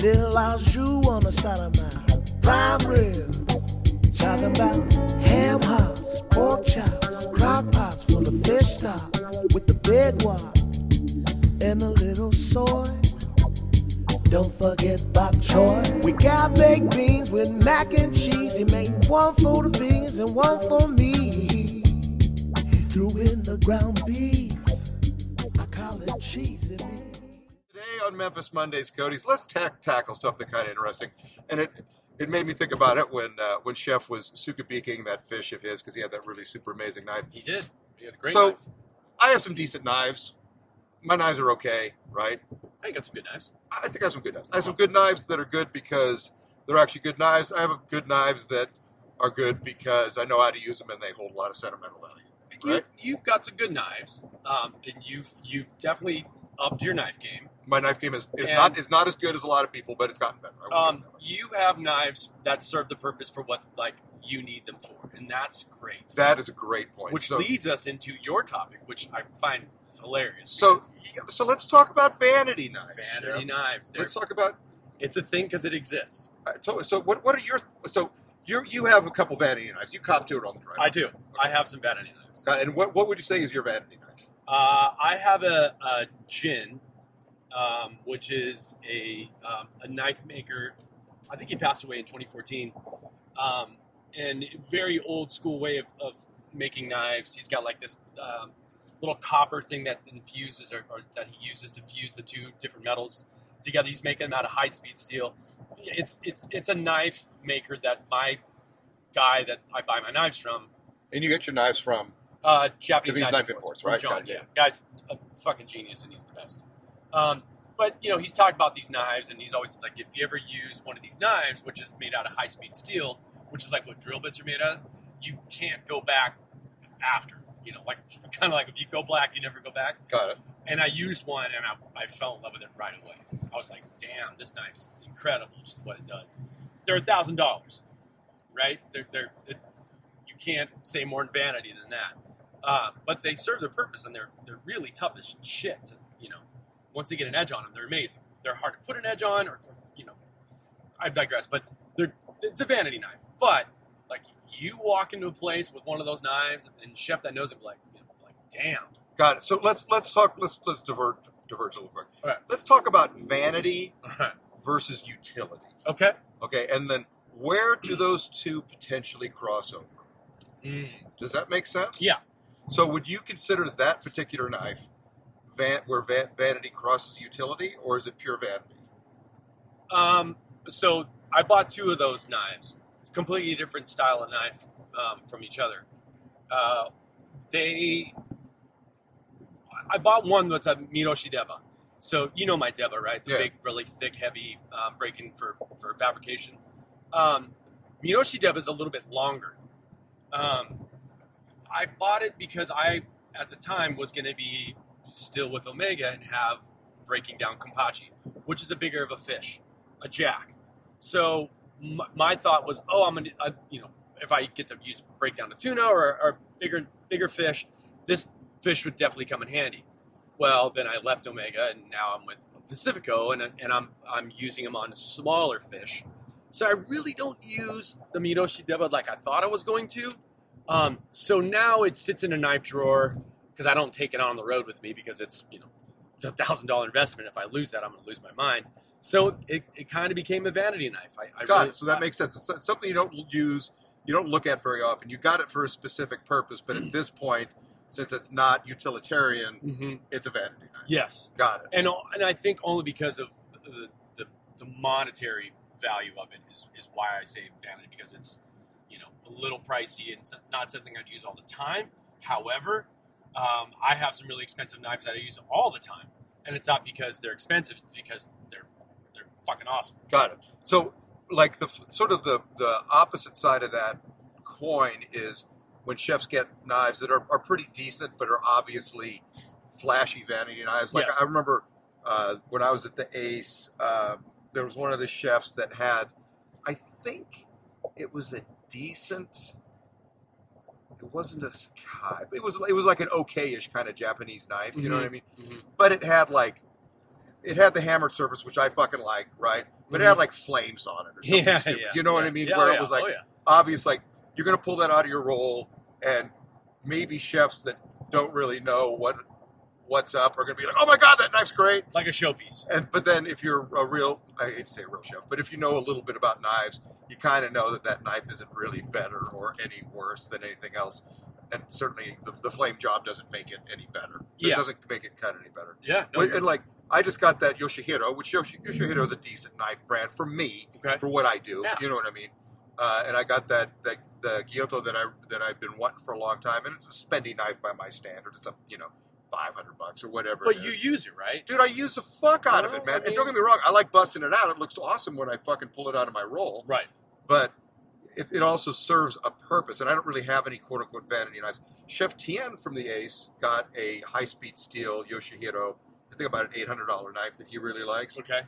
little au jus on the side of my prime rib. Talking about ham hocks, pork chops, crock pots full of fish stock with the big wok and a little soy. Don't forget bok choy. We got baked beans with mac and cheese. He made one for the vegans and one for me. He threw in the ground beef. I call it cheesy meat. On Memphis Mondays, Cody's, let's tack tackle something kind of interesting, and it it made me think about it when uh, when Chef was sukabiking that fish of his because he had that really super amazing knife. He did. He had a great so knife. I have some decent knives. My knives are okay, right? I think got some good knives. I think I have some good knives. I have some good knives that are good because they're actually good knives. I have good knives that are good because I know how to use them and they hold a lot of sentimental value. You, Right? You've got some good knives, um, and you've you've definitely upped your knife game. My knife game is, is And- not is not as good as a lot of people, but it's gotten better. I will give Um, it that way. you have knives that serve the purpose for what like you need them for, and that's great. that is a great point. which So- leads us into your topic, which I find is hilarious. So, so let's talk about vanity knives. vanity knives, Let's talk about. it's a thing because it exists. uh, So, so what? What are your? So, you you have a couple vanity knives. You cop to it on the drive. I do. I have some vanity knives. Uh, and what what would you say is your vanity knife? Uh, I have a, a gin, um, which is a um, a knife maker. I think he passed away in 2014. Um, and very old school way of, of making knives. He's got like this um, little copper thing that infuses or, or that he uses to fuse the two different metals together. He's making them out of high speed steel. It's it's it's a knife maker that my guy that I buy my knives from And you get your knives from. uh, Japanese Japanese knife, knife imports, imports, right? John, yeah. yeah. guy's a fucking genius and he's the best. Um, but you know, he's talked about these knives, and he's always like, if you ever use one of these knives, which is made out of high speed steel, which is like what drill bits are made out of, you can't go back after. You know, like kind of like if you go black, you never go back. Got it. And I used one, and I, I fell in love with it right away. I was like, damn, this knife's incredible, just what it does. They're a thousand dollars, right? They're they're it, you can't say more than vanity than that. Uh, but they serve their purpose, and they're they're really tough as shit. To, you know, once they get an edge on them, they're amazing. They're hard to put an edge on, or, you know, I digress. But they're it's a vanity knife. But like you walk into a place with one of those knives, and chef that knows it, like, you know, like damn, Got it. So let's let's talk. Let's let's divert diverge a little quick. Right. Let's talk about vanity versus utility. okay. Okay, and then where do those two potentially cross over? Mm. Does that make sense? Yeah. So would you consider that particular knife van, where van, vanity crosses utility, or is it pure vanity? Um, so I bought two of those knives, It's completely different style of knife um, from each other. Uh, they, I bought one that's a Mioroshi Deba. So you know my Deba, right? The Yeah. big, really thick, heavy um, breaking for for fabrication. Um, Mioroshi Deba is a little bit longer. Um, I bought it because I, at the time, was going to be still with Omega and have breaking down Kampachi, which is a bigger of a fish, a jack. So my, my thought was, oh, I'm gonna, I, you know, if I get to use break down a tuna or, or bigger bigger fish, this fish would definitely come in handy. Well, then I left Omega and now I'm with Pacifico and, and I'm I'm using them on smaller fish. So I really don't use the Mioroshi Deba like I thought I was going to. Um, so now it sits in a knife drawer because I don't take it on the road with me because it's you know it's a thousand dollar investment. If I lose that, I'm going to lose my mind. So it, it kind of became a vanity knife. I, I Got really, it. So that makes sense. It's something you don't use, you don't look at very often. You got it for a specific purpose, but at this point, since it's not utilitarian, hmm it's a vanity knife. Yes, Got it. and and I think only because of the the, the monetary value of it is, is why I say vanity because it's you know a little pricey and not something I'd use all the time. However, um, I have some really expensive knives that I use all the time, and it's not because they're expensive; it's because they're they're fucking awesome. Got it. So, like the sort of the the opposite side of that coin is when chefs get knives that are, are pretty decent, but are obviously flashy vanity knives. Like Yes. I remember uh, when I was at the Ace, uh, there was one of the chefs that had, I think it was a decent. It wasn't a Sakai. but It was it was like an okayish kind of Japanese knife. You know what I mean? Mhm. But it had like it had the hammered surface, which I fucking like, right? But it Mhm. had like flames on it or something Yeah, stupid. yeah, you know what. I mean? Yeah, Where oh, it was like oh, yeah. obvious, like you're gonna pull that out of your roll, and maybe chefs that don't really know what what's up are gonna be like, "Oh my god, that knife's great!" like a showpiece. And but then if you're a real, I hate to say a real chef, but if you know a little bit about knives, you kind of know that that knife isn't really better or any worse than anything else. And certainly the, the flame job doesn't make it any better. It Yeah. doesn't make it cut any better. Yeah, no, But- and like I just got that Yoshihiro, which Yoshi, Yoshihiro is a decent knife brand for me okay. for what I do. Yeah. You know what I mean? Uh, and I got that, that the Gyuto that I that I've been wanting for a long time, and it's a spendy knife by my standards. It's a you know five hundred bucks or whatever. But you use it, right? Dude, I use the fuck out of it, man. I and don't get me wrong, I like busting it out. It looks awesome when I fucking pull it out of my roll. Right. But it, it also serves a purpose, and I don't really have any quote unquote vanity knives. Chef Tien from the Ace got a high speed steel Yoshihiro, I think about an eight hundred dollar knife that he really likes. Okay.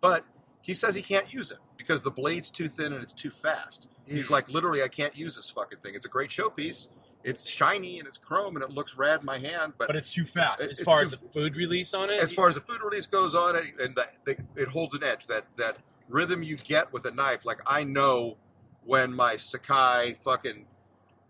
But he says he can't use it because the blade's too thin and it's too fast. He's Mm. like, literally, I can't use this fucking thing. It's a great showpiece. It's shiny and it's chrome and it looks rad in my hand, but But it's too fast It- as far as the food release on it. as far as the food release goes on it and the, the, it holds an edge that that rhythm you get with a knife like i know when my sakai fucking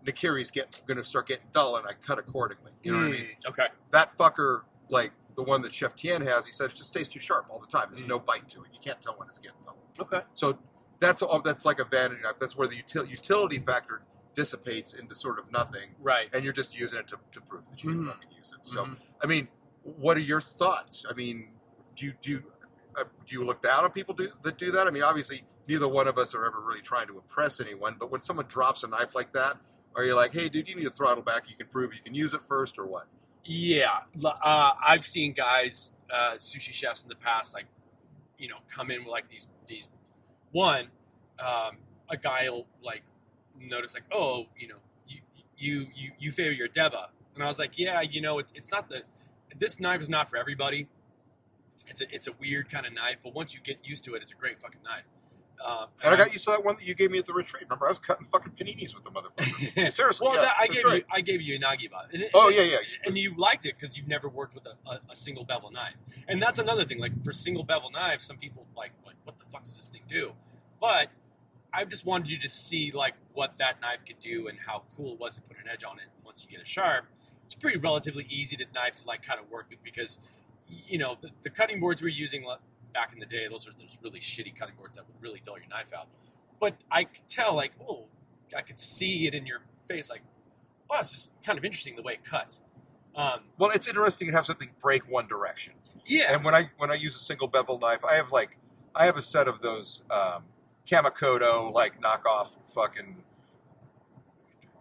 nakiri's get going to start getting dull and i cut accordingly you know what i mean Mm, Okay. that fucker like the one that chef tien has he it just stays too sharp all the time there's Mm. no bite to it you can't tell when it's getting dull Okay. so that's all that's like a vanity knife that's where the util, utility factor dissipates into sort of nothing Right. and you're just using it to, to prove that you can Mhm. fucking use it so Mhm. I mean, what are your thoughts? I mean, do you do you, uh, do you look down on people do, that do that? I mean, obviously, neither one of us are ever really trying to impress anyone. But when someone drops a knife like that, are you like, hey, dude, you need to throttle back? You can prove you can use it first, or what? Yeah, uh, I've seen guys, uh, sushi chefs in the past, like you know, come in with like these these. One, um, a guy will like notice like, oh, you know, you you you, you favor your deba, and I was like, yeah, you know, it, it's not the this knife is not for everybody. It's a it's a weird kind of knife, but once you get used to it, it's a great fucking knife. Uh, And I got used to that one that you gave me at the retreat. Remember, I was cutting fucking paninis with the motherfucker. Seriously, well, yeah, that, I gave great. you I gave you a nagiba. And Oh yeah, yeah. and you liked it because you've never worked with a, a, a single bevel knife. And that's another thing. Like for single bevel knives, some people like like what the fuck does this thing do? But I just wanted you to see like what that knife could do and how cool it was to put an edge on it. Once you get it sharp, it's pretty relatively easy to knife to like kind of work with because you know the, the cutting boards we were using back in the day. Those are those really shitty cutting boards that would really dull your knife out. But I could tell like oh I could see it in your face like wow it's just kind of interesting the way it cuts. Um, Well, it's interesting to have something break one direction. yeah, And when I when I use a single bevel knife, I have like I have a set of those um, Kamakoto like knockoff fucking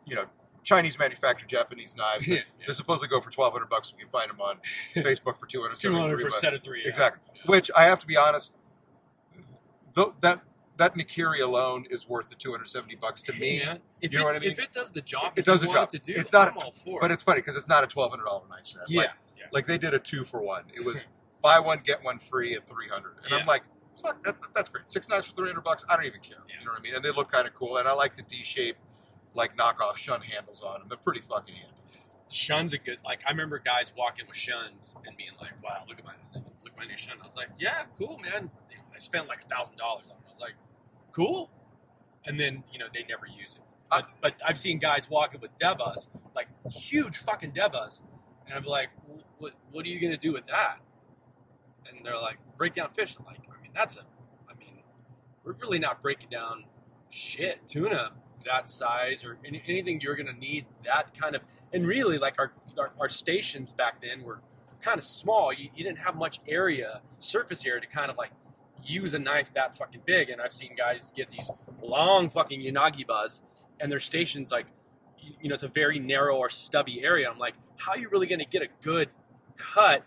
you know Chinese manufactured Japanese knives. that- yeah, They supposedly go for twelve hundred bucks. You can find them on Facebook for two hundred two hundred for a set of three. yeah. Exactly. Yeah. Which I have to be honest, th- that that Nakiri alone is worth the two hundred seventy bucks to me. man, if you know it, what I mean? If it does the job, It does the job. it to do. It's not I'm a- all for But it's funny because it's not a twelve hundred dollar knife set. yeah, Like, yeah. like they did a two for one. It was buy one get one free at three hundred, and Yeah. I'm like, fuck, that, that's great. Six knives for three hundred bucks. I don't even care. Yeah. You know what I mean? And they look kind of cool, and I like the D shape, like knockoff shun handles on them. They're pretty fucking handy. Shun's a good. Like I remember guys walking with Shuns and being like, "Wow, look at my look at my new Shun." I was like, "Yeah, cool, man." I spent like a thousand dollars on it. I was like, "Cool," and then you know they never use it. But, but I've seen guys walking with Debas, like huge fucking Debas, and I'm like, "What what are you gonna do with that?" And they're like, "Break down fish." I'm like, I that's a, I mean, we're really not breaking down shit tuna that size or any, anything you're gonna need that kind of and really like our our, our stations back then were kind of small. You, you didn't have much area surface area to kind of like use a knife that fucking big. And i've seen guys get these long fucking yanagibas and their stations like you, you know it's a very narrow or stubby area. I'm like how are you really going to get a good cut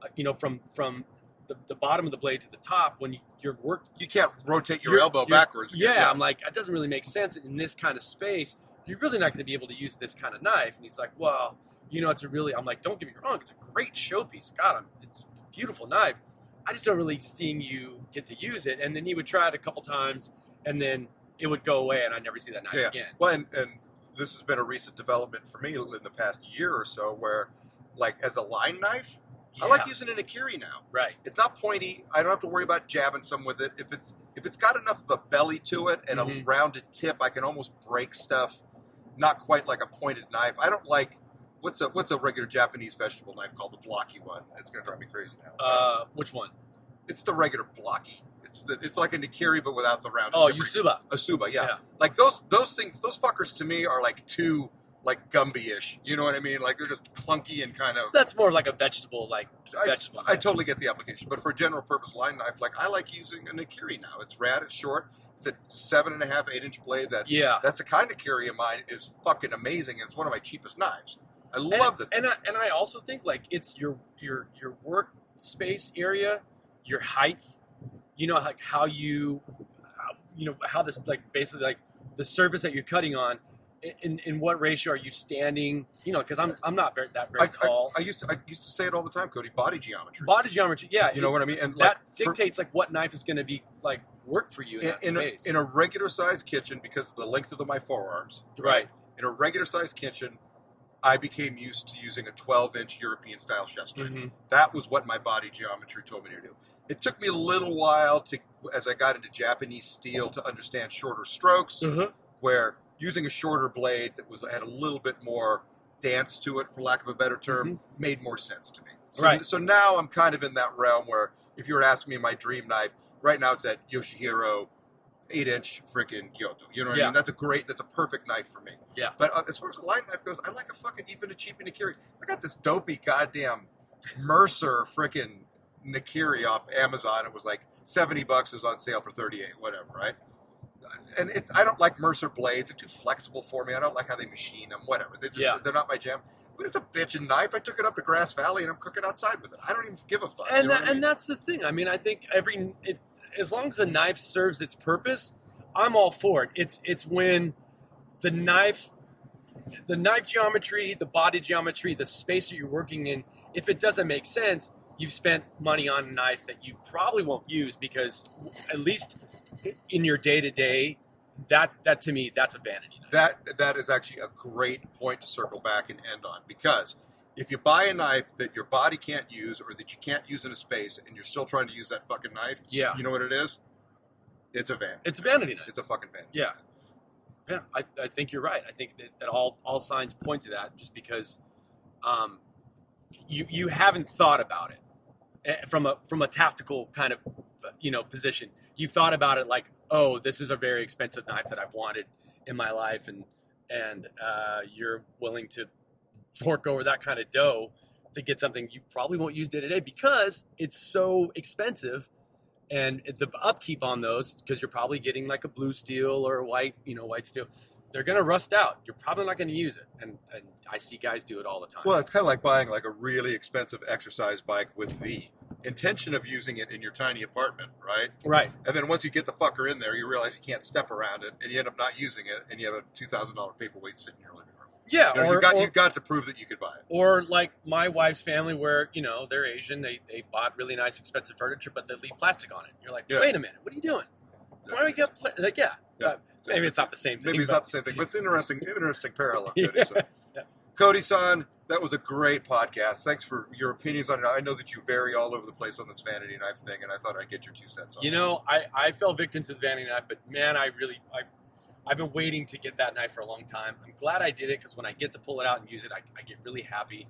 uh, you know from from the, the bottom of the blade to the top when you, you're worked You can't rotate your elbow backwards. Yeah, I'm like, that doesn't really make sense in this kind of space. You're really not going to be able to use this kind of knife. And he's like, well, you know, it's a really. I'm like, don't get me wrong, it's a great showpiece. God, I'm, it's a beautiful knife. I just don't really seeing you get to use it. And then he would try it a couple times, and then it would go away, and I'd never see that knife Yeah. again. Well, and, and this has been a recent development for me in the past year or so, where, like, as a line knife, I like using an Akiri now. Right. It's not pointy. I don't have to worry about jabbing some with it. If it's if it's got enough of a belly to it and a Mhm. rounded tip, I can almost break stuff. Not quite like a pointed knife. I don't like what's a what's a regular Japanese vegetable knife called the blocky one. It's gonna drive me crazy now. Uh, which one? it's the regular blocky. It's the it's like a Nakiri but without the round. Oh, tip. Usuba. A Suba, yeah. Yeah. Like those those things, those fuckers to me are like too like Gumby-ish. You know what I mean? Like they're just clunky and kind of. That's more like a vegetable, like I, vegetable. I totally get the application, but for a general purpose line knife, like I like using a Nakiri now. It's rad, it's short, it's a seven and a half, eight inch blade. That yeah. that's the kind of Nakiri of mine is fucking amazing, and it's one of my cheapest knives. I love the thing. and I, and I also think like it's your your your work space area, your height. You know, like how you, you know, how this like basically like the surface that you're cutting on. In, in what ratio are you standing? You know, because I'm I'm not very that very I, I, tall. I used to I used to say it all the time, Cody. Body geometry. Body geometry, yeah. you know what I mean? And that like for- dictates like what knife is going to be like work for you in, in, a, space. in a regular sized kitchen because of the length of the, my forearms. Right. In a regular sized kitchen, I became used to using a 12 inch European style chef's knife. Mhm. That was what my body geometry told me to do. It took me a little while to, as I got into Japanese steel, to understand shorter strokes, Uh-huh. where using a shorter blade that was had a little bit more dance to it, for lack of a better term, made more sense to me. So, Mm-hmm. Right. So now I'm kind of in that realm where if you were asking me my dream knife, right now it's at Yoshihiro eight inch freaking Gyuto. You know what I Yeah. mean? That's a great, that's a perfect knife for me. Yeah. But uh, as far as a line knife goes, I like a fucking even a cheap Nakiri. I got this dopey goddamn Mercer freaking Nakiri off Amazon. It was like seventy bucks. It was on sale for thirty eight, whatever, right? And it's I don't like Mercer blades. They're too flexible for me. I don't like how they machine them. Whatever. They just Yeah. they're not my jam. But it's a bitchin' knife. I took it up to Grass Valley and I'm cooking outside with it. I don't even give a fuck. and you know that, I mean? and that's the thing. I mean, I think every it, as long as the knife serves its purpose, I'm all for it. It's it's when the knife, the knife geometry, the body geometry, the space that you're working in, if it doesn't make sense, you've spent money on a knife that you probably won't use because at least in your day to day, that that to me that's a vanity knife. that that is actually a great point to circle back and end on because if you buy a knife that your body can't use or that you can't use in a space and you're still trying to use that fucking knife, Yeah, you know what it is? It's a van. it's a vanity knife. It's a fucking van. Yeah, yeah, I, I think you're right. I think that, that all all signs point to that, just because um, you you haven't thought about it from a from a tactical kind of you know position. You've thought about it like, oh, this is a very expensive knife that I've wanted in my life, and and uh, you're willing to fork over that kind of dough to get something you probably won't use day to day because it's so expensive and the upkeep on those because you're probably getting like a blue steel or white you know white steel they're going to rust out you're probably not going to use it and, and i see guys do it all the time Well, it's kind of like buying like a really expensive exercise bike with the intention of using it in your tiny apartment, right? right And then once you get the fucker in there, you realize you can't step around it, and you end up not using it, and you have a two thousand dollar paperweight sitting in your living room. yeah You, know, or, you got or, you got to prove that you could buy it. or like my wife's family where you know they're asian they, they bought really nice expensive furniture but they leave plastic on it you're like Yeah. wait a minute what are you doing why do we get pla-? like yeah, Yeah. Maybe it's not the same thing Maybe it's not the same thing, but it's interesting. Interesting parallel. Cody, yes, yes. Cody San, that was a great podcast. Thanks for your opinions on it. I know that you vary all over the place on this vanity knife thing, and I thought I'd get your two cents on You it. know, I, I fell victim to the vanity knife, but man, I really I I've been waiting to get that knife for a long time. I'm glad I did it because when I get to pull it out and use it, I, I get really happy.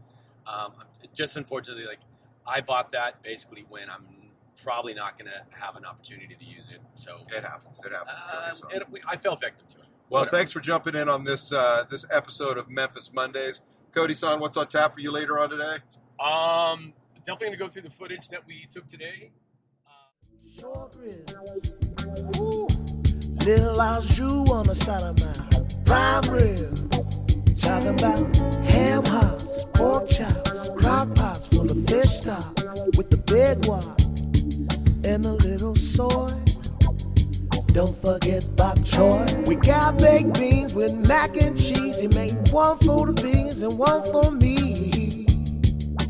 Um, just unfortunately, like I bought that basically when I'm probably not going to have an opportunity to use it. So It happens. It happens. Cody um, it, we, I fell victim to it. well, whatever. thanks for jumping in on this uh, this episode of Memphis Mondays. Cody San, what's on tap for you later on today? Um, definitely going to go through the footage that we took today. Short ribs. Ooh. Little au jus on the side of my prime rib. Talking about ham hocks, pork chops, crock pots full of fish stock with the big wok and a little soy. Don't forget bok choy. We got baked beans with mac and cheese. He made one for the vegans and one for me.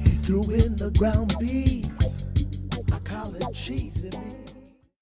He threw in the ground beef. I call it cheesy meat.